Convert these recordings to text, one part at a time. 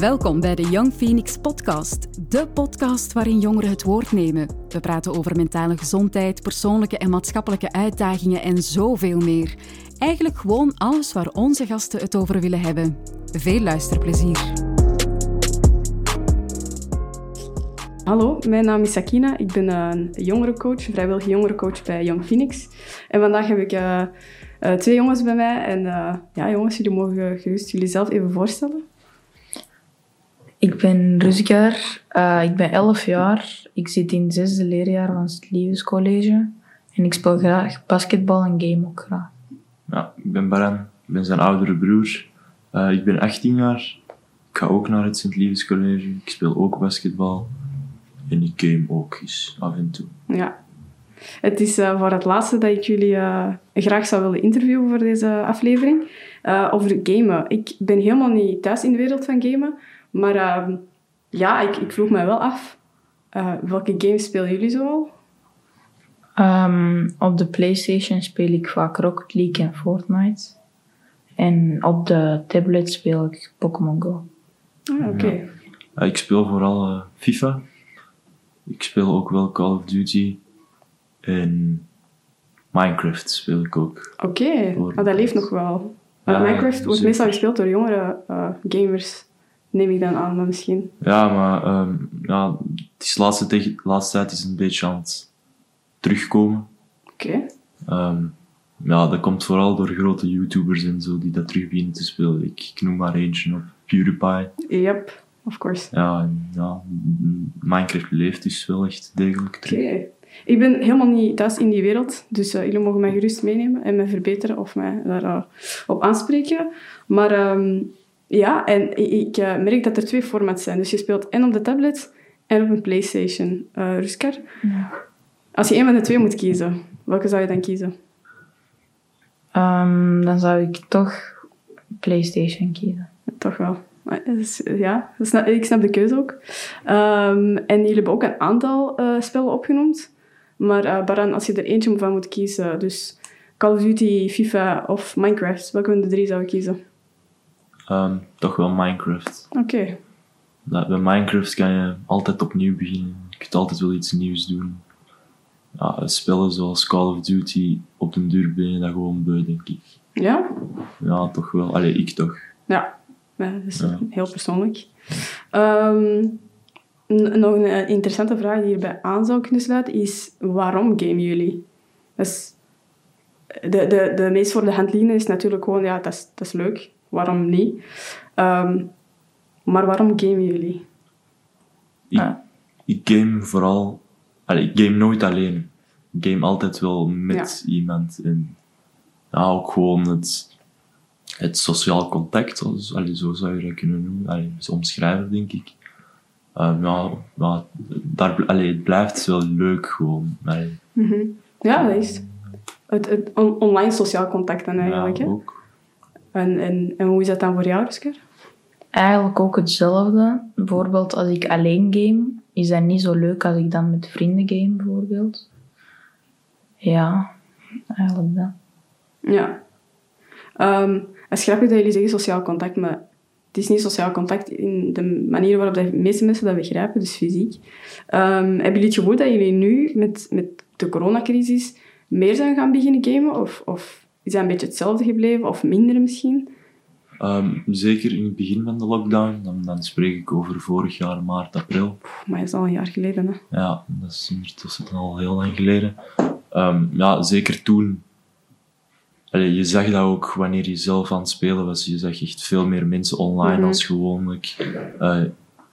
Welkom bij de Young Phoenix Podcast, de podcast waarin jongeren het woord nemen. We praten over mentale gezondheid, persoonlijke en maatschappelijke uitdagingen en zoveel meer. Eigenlijk gewoon alles waar onze gasten het over willen hebben. Veel luisterplezier. Hallo, mijn naam is Sakina. Ik ben een jongerencoach, vrijwillige jongerencoach bij Young Phoenix. En vandaag heb ik uh, uh, twee jongens bij mij. En ja, jongens, jullie mogen gerust jullie zelf even voorstellen. Ik ben Ruzikar, uh, ik ben 11 jaar. Ik zit in het zesde leerjaar van het Liefdescollege. En ik speel graag basketbal en game ook graag. Ja, ik ben Baran, ik ben zijn oudere broer. Uh, ik ben 18 jaar. Ik ga ook naar het Sint College. Ik speel ook basketbal. En ik game ook eens af en toe. Ja. Het is uh, voor het laatste dat ik jullie graag zou willen interviewen voor deze aflevering. over gamen. Ik ben helemaal niet thuis in de wereld van gamen. Maar uh, ja, ik, ik vroeg me wel af, uh, welke games spelen jullie zoal? Um, op de PlayStation speel ik vaak Rocket League en Fortnite. En op de tablet speel ik Pokémon Go. Ah, oké. Okay. Ja. ik speel vooral uh, FIFA. Ik speel ook wel Call of Duty. En Minecraft speel ik ook. Oké, okay. maar dat leeft nog wel. Minecraft wordt meestal gespeeld door jongere gamers neem ik dan aan, maar misschien. Ja, maar um, ja, het is de laatste, de laatste tijd is een beetje aan het terugkomen. Oké. Okay. Um, ja, dat komt vooral door grote YouTubers en zo die dat terug beginnen te spelen. Ik, ik noem maar eentje op, PewDiePie. Yep, of course. Ja, en, ja Minecraft leeft dus wel echt degelijk terug. Oké. Okay. Ik ben helemaal niet thuis in die wereld, dus uh, jullie mogen mij gerust meenemen en mij verbeteren of mij daarop uh, aanspreken. Maar um, ja, en ik uh, merk dat er twee formats zijn. Dus je speelt en op de tablet en op een PlayStation. Uh, Ruskar, ja. als je een van de twee moet kiezen, welke zou je dan kiezen? Um, dan zou ik toch PlayStation kiezen. Toch wel. Dus, ja, ik snap de keuze ook. Um, en jullie hebben ook een aantal uh, spellen opgenoemd. Maar uh, Baran, als je er eentje van moet kiezen, dus Call of Duty, FIFA of Minecraft, welke van de drie zou je kiezen? Um, toch wel Minecraft. Oké. Okay. Bij Minecraft kan je altijd opnieuw beginnen. Je kunt altijd wel iets nieuws doen. Ja, spellen zoals Call of Duty, op den duur ben je dat gewoon beu, denk ik. Ja? Ja, toch wel. Allee, ik toch. Ja, dat is ja. heel persoonlijk. Um, nog een interessante vraag die hierbij aan zou kunnen sluiten is: waarom game jullie? Dus de, de, de meest voor de hand liggende is natuurlijk gewoon, ja, dat is, dat is leuk waarom niet? Um, maar waarom gamen jullie? Ik, ah. ik game vooral... Allee, ik game nooit alleen. Ik game altijd wel met ja. iemand. En ja, ook gewoon het, het sociaal contact. Allee, zo zou je dat kunnen noemen. Allee, omschrijven, denk ik. Um, ja, ja, daar, allee, het blijft wel leuk gewoon. Mm -hmm. Ja, dat is het. het on online sociaal contact dan eigenlijk. Ja, ook. En, en, en hoe is dat dan voor jou, Rusker? Eigenlijk ook hetzelfde. Bijvoorbeeld als ik alleen game, is dat niet zo leuk als ik dan met vrienden game, bijvoorbeeld. Ja, eigenlijk dat. Ja. Um, het is grappig dat jullie zeggen sociaal contact, maar het is niet sociaal contact in de manier waarop de meeste mensen dat begrijpen, dus fysiek. Um, hebben jullie het gevoel dat jullie nu, met, met de coronacrisis, meer zijn gaan beginnen gamen? Of, of is dat een beetje hetzelfde gebleven of minder misschien? Um, zeker in het begin van de lockdown. Dan, dan spreek ik over vorig jaar, maart, april. maar dat is al een jaar geleden, hè? Ja, dat is ondertussen al heel lang geleden. Um, ja, zeker toen. Allee, je zag dat ook wanneer je zelf aan het spelen was. Je zag echt veel meer mensen online mm -hmm. als gewoonlijk. Uh,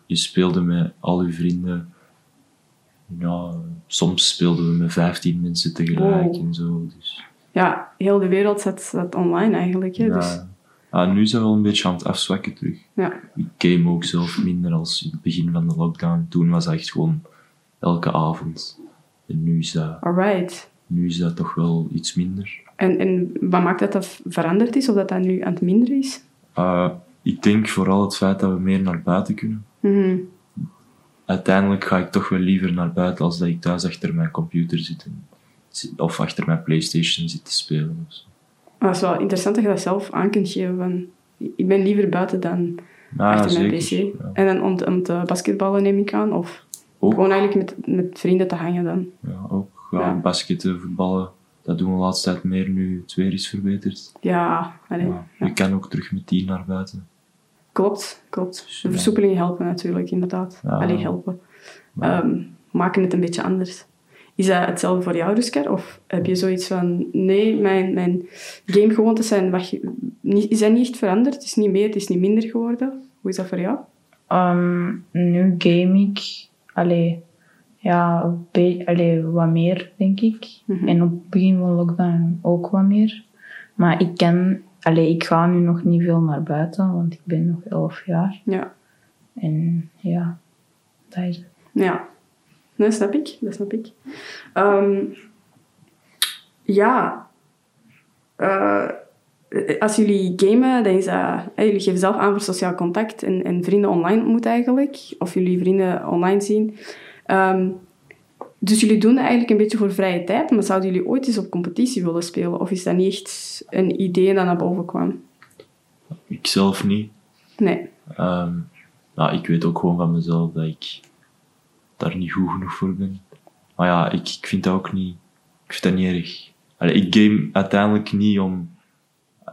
je speelde met al je vrienden. Ja, soms speelden we met 15 mensen tegelijk wow. en zo. Dus ja, heel de wereld zet, zet online eigenlijk. Hè, ja. Dus. Ja, nu zijn we wel een beetje aan het afzwakken terug. Ja. Ik game ook zelf minder als in het begin van de lockdown. Toen was dat echt gewoon elke avond. En nu is dat, Alright. nu is dat toch wel iets minder. En, en wat maakt dat dat veranderd is, of dat dat nu aan het minderen is? Uh, ik denk vooral het feit dat we meer naar buiten kunnen. Mm -hmm. Uiteindelijk ga ik toch wel liever naar buiten als dat ik thuis achter mijn computer zit. En of achter mijn PlayStation zit te spelen. Dat is wel interessant dat je dat zelf aan kunt geven. Van, ik ben liever buiten dan, achter mijn zeker. pc. Ja. En dan om, om te basketballen neem ik aan. Of Ook. gewoon eigenlijk met, met vrienden te hangen dan. Ja, ook ja, Ja. basketten, voetballen. Dat doen we de laatste tijd meer nu het weer is verbeterd. Ja, allee, ja. Je kan ook terug met tien naar buiten. klopt, klopt. De Ja. versoepelingen helpen natuurlijk, inderdaad. Ja. Allee, helpen. Ehm, maken het een beetje anders. Is dat hetzelfde voor jou, Rusker? Of heb je zoiets van, nee, mijn, mijn gamegewoontes zijn, wat niet, zijn niet echt veranderd? Het is niet meer, het is niet minder geworden. Hoe is dat voor jou? Ehm, nu game ik, allee, ja, be- allee, wat meer, denk ik. Mhm. En op het begin van lockdown ook wat meer. Maar ik ken, allee, ik ga nu nog niet veel naar buiten, want ik ben nog 11 jaar. Ja. En ja, dat is het. Ja, dat snap ik. Dat snap ik. Ehm, ja. Eh, als jullie gamen, dan is dat... jullie geven zelf aan voor sociaal contact en, en vrienden online ontmoeten eigenlijk. Of jullie vrienden online zien. Ehm, dus jullie doen dat eigenlijk een beetje voor vrije tijd. Maar zouden jullie ooit eens op competitie willen spelen? Of is dat niet echt een idee dat naar boven kwam? Ik zelf niet. Nee. Ehm, ja, ik weet ook gewoon van mezelf dat ik daar niet goed genoeg voor ben. Maar ja, ik, ik vind dat ook niet, ik vind dat niet erg. Allee, ik game uiteindelijk niet om,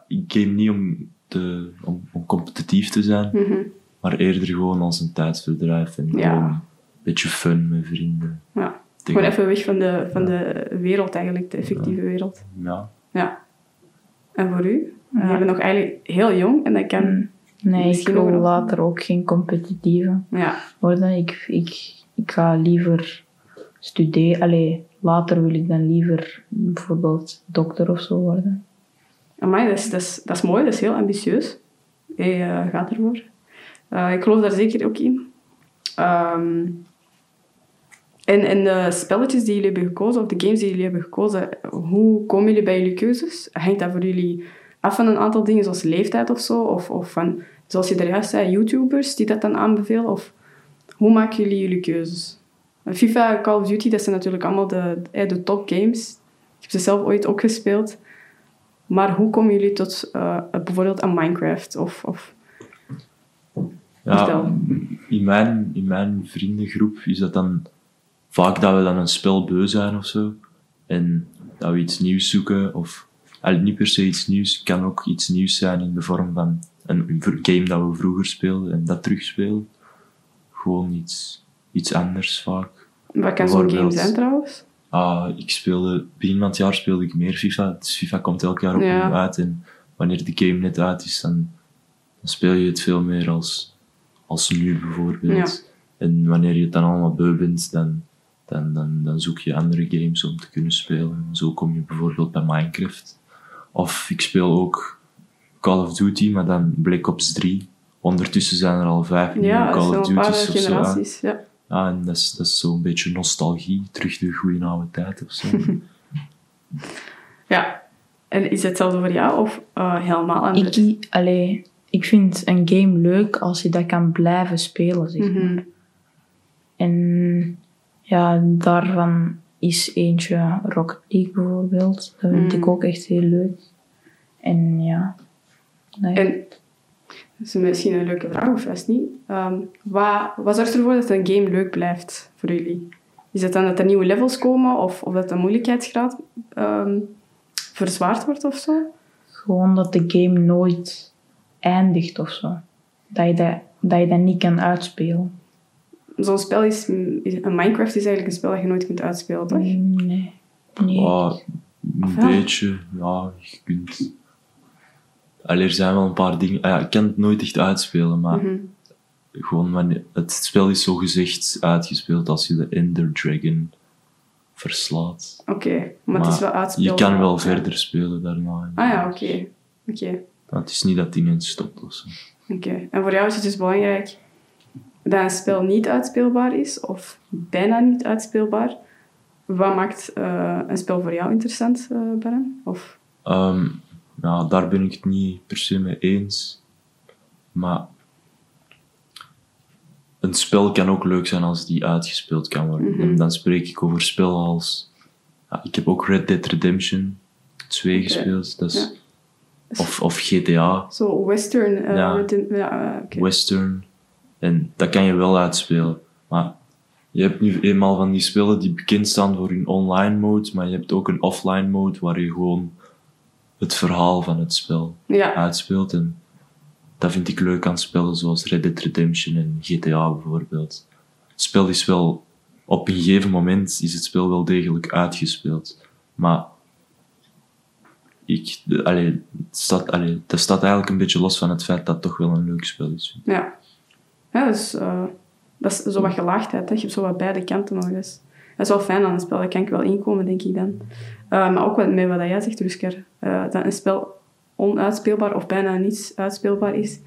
ik game niet om, te, om, om competitief te zijn, Mhm. maar eerder gewoon als een tijdsverdrijf en Ja. gewoon een beetje fun met vrienden. Ja. Ik Gewoon even weg van de, van de wereld eigenlijk, de effectieve wereld. Ja. Ja. En voor u? Ja. Je bent nog eigenlijk heel jong en dat kan... Mm. Nee, ik Misschien wil later ook geen competitieve Ja. worden. Ik, ik, ik ga liever studeren. Allee, later wil ik dan liever bijvoorbeeld dokter of zo worden. Amai, dat is, dat, is, dat is mooi, dat is heel ambitieus. Je eh, gaat ervoor. Eh, ik geloof daar zeker ook in. Ehm, en, en de spelletjes die jullie hebben gekozen, of de games die jullie hebben gekozen, hoe komen jullie bij jullie keuzes? Hangt dat voor jullie af van een aantal dingen, zoals leeftijd of zo? Of, of van, zoals je er juist zei, YouTubers die dat dan aanbevelen? Of hoe maken jullie jullie keuzes? FIFA, Call of Duty, dat zijn natuurlijk allemaal de, eh, de top games. Ik heb ze zelf ooit ook gespeeld. Maar hoe komen jullie tot eh, bijvoorbeeld aan Minecraft? Of, of... Ja, in mijn, in mijn vriendengroep is dat dan vaak dat we dan een spel beu zijn of zo. En dat we iets nieuws zoeken. Of eigenlijk niet per se iets nieuws. Het kan ook iets nieuws zijn in de vorm van een game dat we vroeger speelden en dat terugspelen. Gewoon iets, iets anders vaak. Wat kan zo'n game zijn trouwens? Ah, ik speelde, begin van het jaar speelde ik meer FIFA. Dus FIFA komt elk jaar opnieuw Ja. uit. En wanneer de game net uit is, dan, dan speel je het veel meer als, als nu bijvoorbeeld. En wanneer je het dan allemaal beu bent, dan, dan, dan, dan zoek je andere games om te kunnen spelen. Zo kom je bijvoorbeeld bij Minecraft. Of ik speel ook Call of Duty, maar dan Black Ops 3. Ondertussen zijn er al vijf nieuwe Ja, Call of Duty's of zo. Ja. Ja, en dat is, dat is zo'n beetje nostalgie, terug de goede oude tijd of zo. ja. En is het hetzelfde voor jou of eh, helemaal anders? Ik, allee, ik vind een game leuk als je dat kan blijven spelen, zeg maar. Mhm. En ja, daarvan is eentje Rocket League bijvoorbeeld. Dat vind Mm. ik ook echt heel leuk. En ja. En dat is misschien een leuke vraag, of juist niet. Ehm, wat, wat zorgt ervoor dat een game leuk blijft voor jullie? Is het dan dat er nieuwe levels komen of, of dat de moeilijkheidsgraad ehm, verzwaard wordt of zo? Gewoon dat de game nooit eindigt of zo. Dat je dat, dat, je dat niet kan uitspelen. Zo'n spel is, is- een Minecraft is eigenlijk een spel dat je nooit kunt uitspelen, toch? Nee. Nee. Ja, een beetje, ja, je kunt... Allee, er zijn wel een paar dingen... ah Ja, ik kan het nooit echt uitspelen, maar Mhm. gewoon wanneer... Het spel is zo gezegd uitgespeeld als je de Ender Dragon verslaat. Oké, maar, het is wel je uitspeelbaar. kan wel Ja. verder spelen daarna. Ah ja, oké. Oké. Het is niet dat ineens stopt of zo. Oké. En voor jou is het dus belangrijk dat een spel niet uitspeelbaar is, of bijna niet uitspeelbaar. Wat maakt eh, een spel voor jou interessant, Beren? Of, Ehm, ja, daar ben ik het niet per se mee eens. Maar een spel kan ook leuk zijn als die uitgespeeld kan worden. Mhm. En dan spreek ik over spellen als... Ja, ik heb ook Red Dead Redemption 2 Oké. gespeeld. Dat is, Ja. Of, of GTA, Zo western. eh, Ja. oké. western. En dat kan je wel uitspelen. Maar je hebt nu eenmaal van die spellen die bekend staan voor hun online mode, maar je hebt ook een offline mode waar je gewoon het verhaal van het spel Ja, uitspeelt. En dat vind ik leuk aan spellen zoals Red Dead Redemption en GTA bijvoorbeeld. Het spel is wel, op een gegeven moment is het spel wel degelijk uitgespeeld. Maar ik, de, allee, het, staat, allee, dat staat eigenlijk een beetje los van het feit dat het toch wel een leuk spel is. ja. Ja, dus, dat is zo wat gelaagdheid. Hè. Je hebt zo wat beide kanten nog eens. Dat is wel fijn aan een spel. Daar kan ik wel inkomen, denk ik dan. Eh, maar ook wat, met wat jij zegt, Rusker. eh, dat een spel onuitspeelbaar of bijna niets uitspeelbaar is.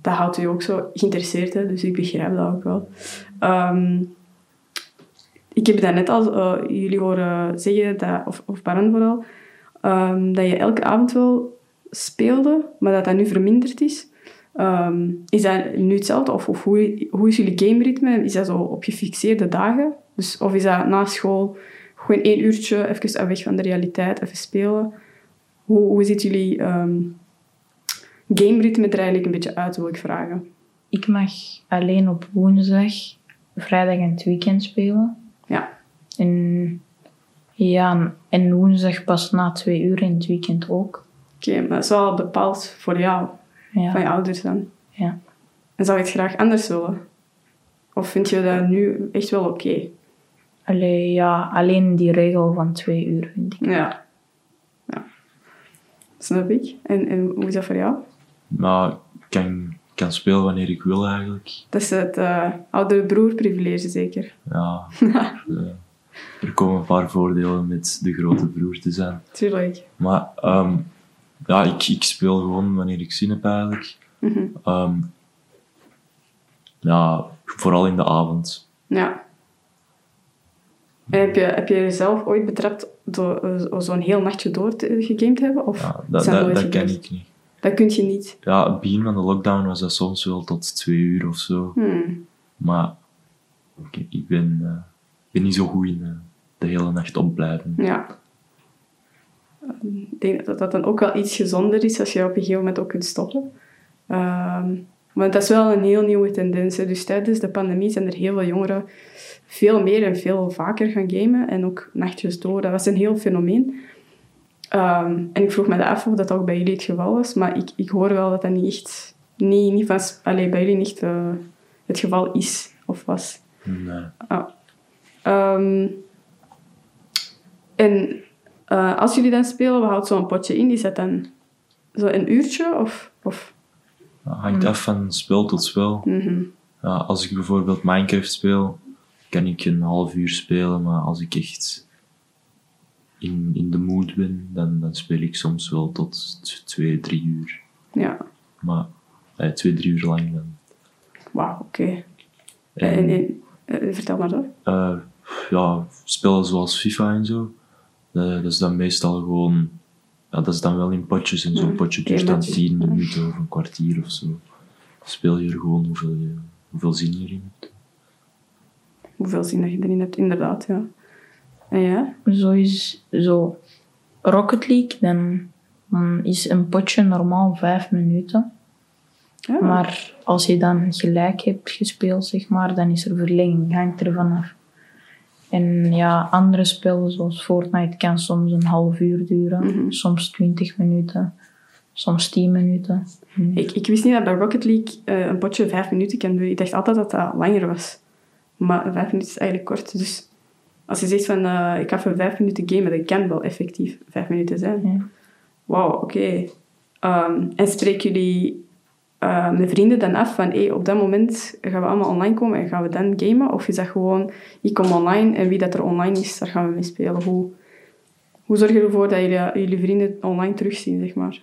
Dat houdt u ook zo geïnteresseerd. Dus ik begrijp dat ook wel. Ehm, ik heb daarnet al eh, jullie horen zeggen, dat, of, of Baran vooral, ehm, dat je elke avond wel speelde, maar dat dat nu verminderd is. Ehm, is dat nu hetzelfde? Of, of hoe, hoe is jullie gameritme? Is dat zo op gefixeerde dagen? Dus, of is dat na school gewoon één uurtje even weg van de realiteit, even spelen? Hoe, hoe ziet jullie ehm gameritme er eigenlijk een beetje uit, wil ik vragen? Ik mag alleen op woensdag, vrijdag en het weekend spelen. Ja, En ja, en woensdag pas na twee uur in het weekend ook. oké, maar dat is wel bepaald voor jou, van je Ja, ouders dan. ja. En zou je het graag anders willen? Of vind je dat nu echt wel oké? Allee, ja, alleen die regel van twee uur vind ik. Ja. ja. Snap ik. En, en hoe is dat voor jou? Maar ik kan, kan spelen wanneer ik wil eigenlijk. Dat is het eh oudere broerprivilege zeker. Ja, eh, er komen een paar voordelen met de grote broer te zijn. Tuurlijk. Maar ehm, ja, ik, ik speel gewoon wanneer ik zin heb eigenlijk. Mhm. Ehm, ja, vooral in de avond. Ja. Heb je, heb je jezelf ooit betrapt door eh, zo'n heel nachtje door te, gegamed te hebben? Of Ja, dat, dat dat, gebeurd? ik niet. Dat kun je niet. Ja, het begin van de lockdown was dat soms wel tot twee uur of zo. Hmm. Maar ik, ik ben, eh, ben niet zo goed in eh, de hele nacht opblijven. Ja. Ik denk dat dat dan ook wel iets gezonder is als je op een gegeven moment ook kunt stoppen. Ehm, want dat is wel een heel nieuwe tendens. Hè. Dus tijdens de pandemie zijn er heel veel jongeren veel meer en veel vaker gaan gamen. En ook nachtjes door. Dat was een heel fenomeen. Ehm, en ik vroeg me af of dat ook bij jullie het geval was. Maar ik, ik hoor wel dat dat niet echt... Niet, niet van, allee, bij jullie niet eh, het geval is of was. Nee. Ehm, en eh, als jullie dan spelen, wat houdt zo'n potje in? Is dat dan zo een uurtje? Of, of? Hangt af van spel tot spel. Mhm. Als ik bijvoorbeeld Minecraft speel, kan ik een half uur spelen, maar als ik echt in, in de mood ben, dan, dan speel ik soms wel tot twee, drie uur. Ja, Maar eh, twee, drie uur lang dan. wauw, oké. En, En, en, eh, vertel maar door. eh, ja, spellen zoals FIFA en zo, eh, dat is dan meestal gewoon, ja, dat is dan wel in potjes en zo'n Ja, potje duurt dan tien minuten of een kwartier of zo. Speel je er gewoon hoeveel, je, hoeveel zin je erin hebt. Hoeveel zin dat je erin hebt, inderdaad, ja. En ja? Zo is zo Rocket League, dan, dan is een potje normaal vijf minuten. ja. Maar als je dan gelijk hebt gespeeld, zeg maar, dan is er verlenging, hangt er vanaf. En ja, andere spellen zoals Fortnite kan soms een half uur duren, Mhm. soms 20 minuten, soms 10 minuten. Hm. Ik, ik wist niet dat bij Rocket League eh, een potje vijf minuten kan duren. Ik dacht altijd dat dat langer was. Maar vijf minuten is eigenlijk kort. Dus als je zegt van, eh, ik ga voor vijf minuten gamen, dat kan wel effectief vijf minuten zijn. Ja. Wauw, oké. Ehm, en spreken jullie eh, met vrienden dan af van, hey, op dat moment gaan we allemaal online komen en gaan we dan gamen? Of is dat gewoon, ik kom online en wie dat er online is, daar gaan we mee spelen? Hoe, hoe zorg je ervoor dat jullie, jullie vrienden online terugzien, zeg maar?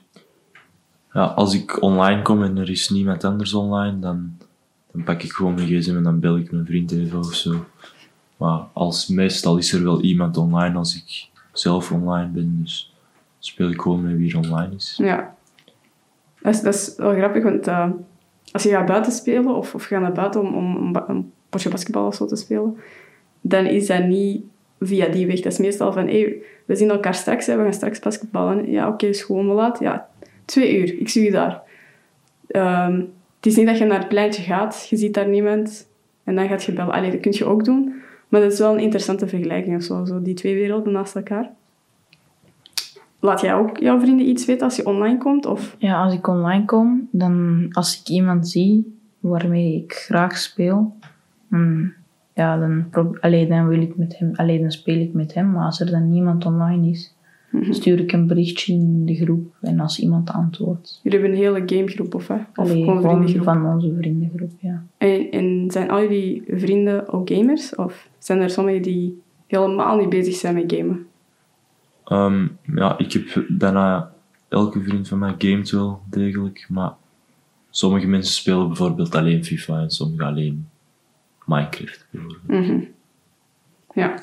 Ja, als ik online kom en er is niemand anders online, dan, dan pak ik gewoon mijn gsm en dan bel ik mijn vriend even of zo. Maar als meestal is er wel iemand online als ik zelf online ben, dus speel ik gewoon met wie er online is. Ja. Dat is, dat wel grappig, want eh, als je gaat buiten spelen of, of gaat naar buiten om, om ba- een potje basketbal of zo te spelen, dan is dat niet via die weg. Dat is meestal van, we zien elkaar straks, we gaan straks basketballen. Ja, oké, wel laat. Ja, twee uur, ik zie je daar. Ehm, het is niet dat je naar het pleintje gaat, je ziet daar niemand en dan gaat je bellen. Allee, dat kun je ook doen. Maar dat is wel een interessante vergelijking of zo, zo die twee werelden naast elkaar. Laat jij ook jouw vrienden iets weten als je online komt? Of? Ja, als ik online kom, dan als ik iemand zie waarmee ik graag speel, dan, ja, dan, alleen dan wil ik met hem, alleen dan speel ik met hem. Maar als er dan niemand online is, Mhm. stuur ik een berichtje in de groep en als iemand antwoordt. Jullie hebben een hele gamegroep of, hè? of Allee, gewoon gewoon vriendengroep? van onze vriendengroep, ja. En, en zijn al jullie vrienden ook gamers? Of zijn er sommigen die helemaal niet bezig zijn met gamen? Ehm, ja, ik heb bijna elke vriend van mij gamet wel degelijk, maar sommige mensen spelen bijvoorbeeld alleen FIFA en sommige alleen Minecraft. bijvoorbeeld. Mhm. Ja.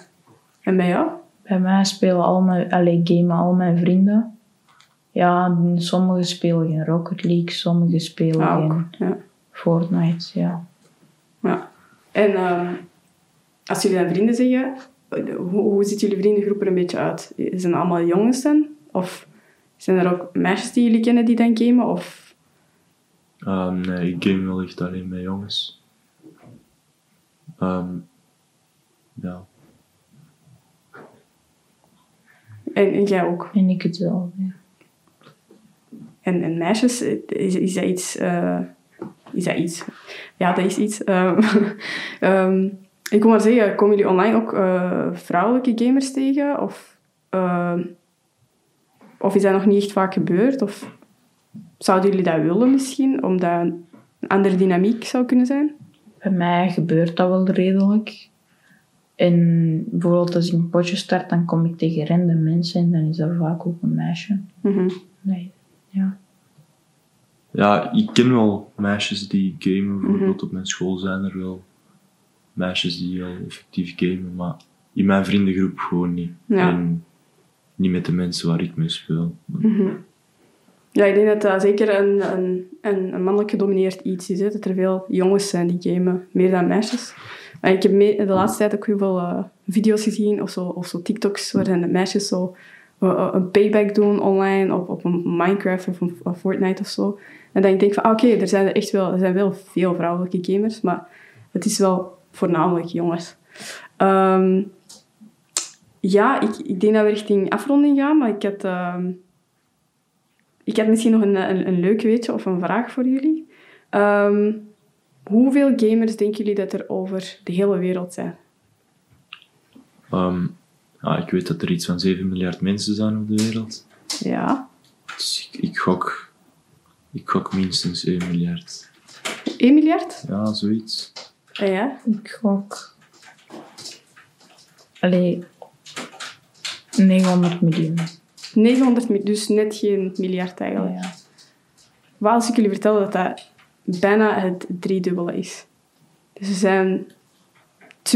En bij jou? Bij mij spelen al mijn, allee, gamen al mijn vrienden. Ja, sommigen spelen geen Rocket League, sommigen spelen Ah, ook. geen Ja. Fortnite, ja. ja. En ehm, als jullie aan vrienden zeggen, hoe, hoe ziet jullie vriendengroep er een beetje uit? Zijn het allemaal jongens dan? Of zijn er ook meisjes die jullie kennen die dan gamen? Of... Ehm, nee, ik game wel echt alleen met jongens. Ehm, ja. En, en jij ook? En ik hetzelfde. ja. En, en meisjes, is, is dat iets... eh, is dat iets? Ja, dat is iets. Ehm, ehm, ik kom maar zeggen, komen jullie online ook eh, vrouwelijke gamers tegen? Of, ehm, of is dat nog niet echt vaak gebeurd? Of zouden jullie dat willen misschien? Omdat een andere dynamiek zou kunnen zijn? Bij mij gebeurt dat wel redelijk. En bijvoorbeeld als ik een potje start, dan kom ik tegen random mensen en dan is dat vaak ook een meisje. Mhm. Nee, ja. ja, ik ken wel meisjes die gamen. Bijvoorbeeld op mijn school zijn er wel meisjes die wel effectief gamen, maar in mijn vriendengroep gewoon niet. Ja. En niet met de mensen waar ik mee speel. Ja, ik denk dat dat zeker een, een, een, een mannelijk gedomineerd iets is. Hè? Dat er veel jongens zijn die gamen, meer dan meisjes. En ik heb me- de laatste tijd ook heel veel eh, video's gezien, of zo, of zo TikToks, waarin de meisjes zo eh, eh, een payback doen online op, op een Minecraft of een, een Fortnite of zo. En dan denk ik van, ah, oké, er zijn er echt wel, er zijn wel veel vrouwelijke gamers, maar het is wel voornamelijk jongens. Ehm, ja, ik, ik denk dat we richting afronding gaan, maar ik had... ehm, ik heb misschien nog een, een, een leuk weetje of een vraag voor jullie. Ehm, hoeveel gamers denken jullie dat er over de hele wereld zijn? Ja, ik weet dat er iets van 7 miljard mensen zijn op de wereld. Ja. Dus ik, ik, gok, ik gok minstens 1 miljard. 1 miljard? Ja, zoiets. Ah, ja. Ik ook. Allee, 900 miljoen. 900 miljoen, dus net geen miljard eigenlijk. Ja. Wat als ik jullie vertel dat dat bijna het driedubbele is? Dus er zijn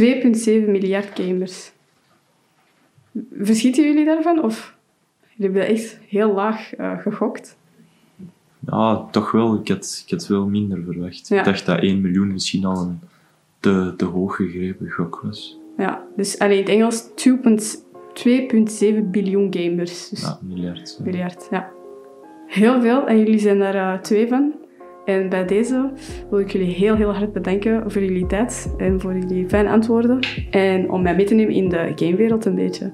2,7 miljard gamers. Verschieten jullie daarvan? Of jullie hebben dat echt heel laag eh, gegokt? Ja, toch wel. Ik had, ik had wel minder verwacht. Ja. Ik dacht dat 1 miljoen misschien al een te, te hoog gegrepen gok was. Ja, dus allee, in het Engels 2,7 biljoen gamers. Dus Ja, miljard. ja. miljard, ja. Heel veel en jullie zijn daar eh, twee van. En bij deze wil ik jullie heel, heel hard bedanken voor jullie tijd en voor jullie fijne antwoorden. En om mij mee te nemen in de gamewereld een beetje.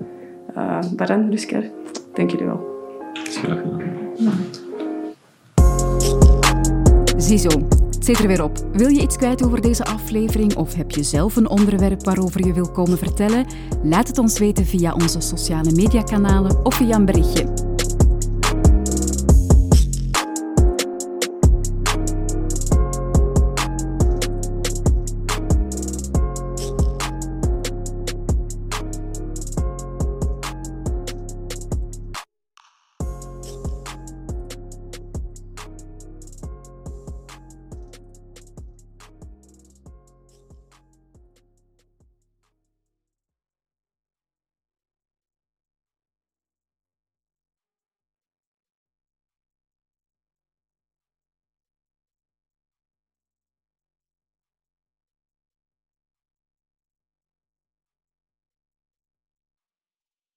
Uh, Baran, Rusker, dank jullie wel. Graag gedaan. Ziezo, zit er weer op. Wil je iets kwijt over deze aflevering of heb je zelf een onderwerp waarover je wil komen vertellen? Laat het ons weten via onze sociale mediakanalen of via een berichtje.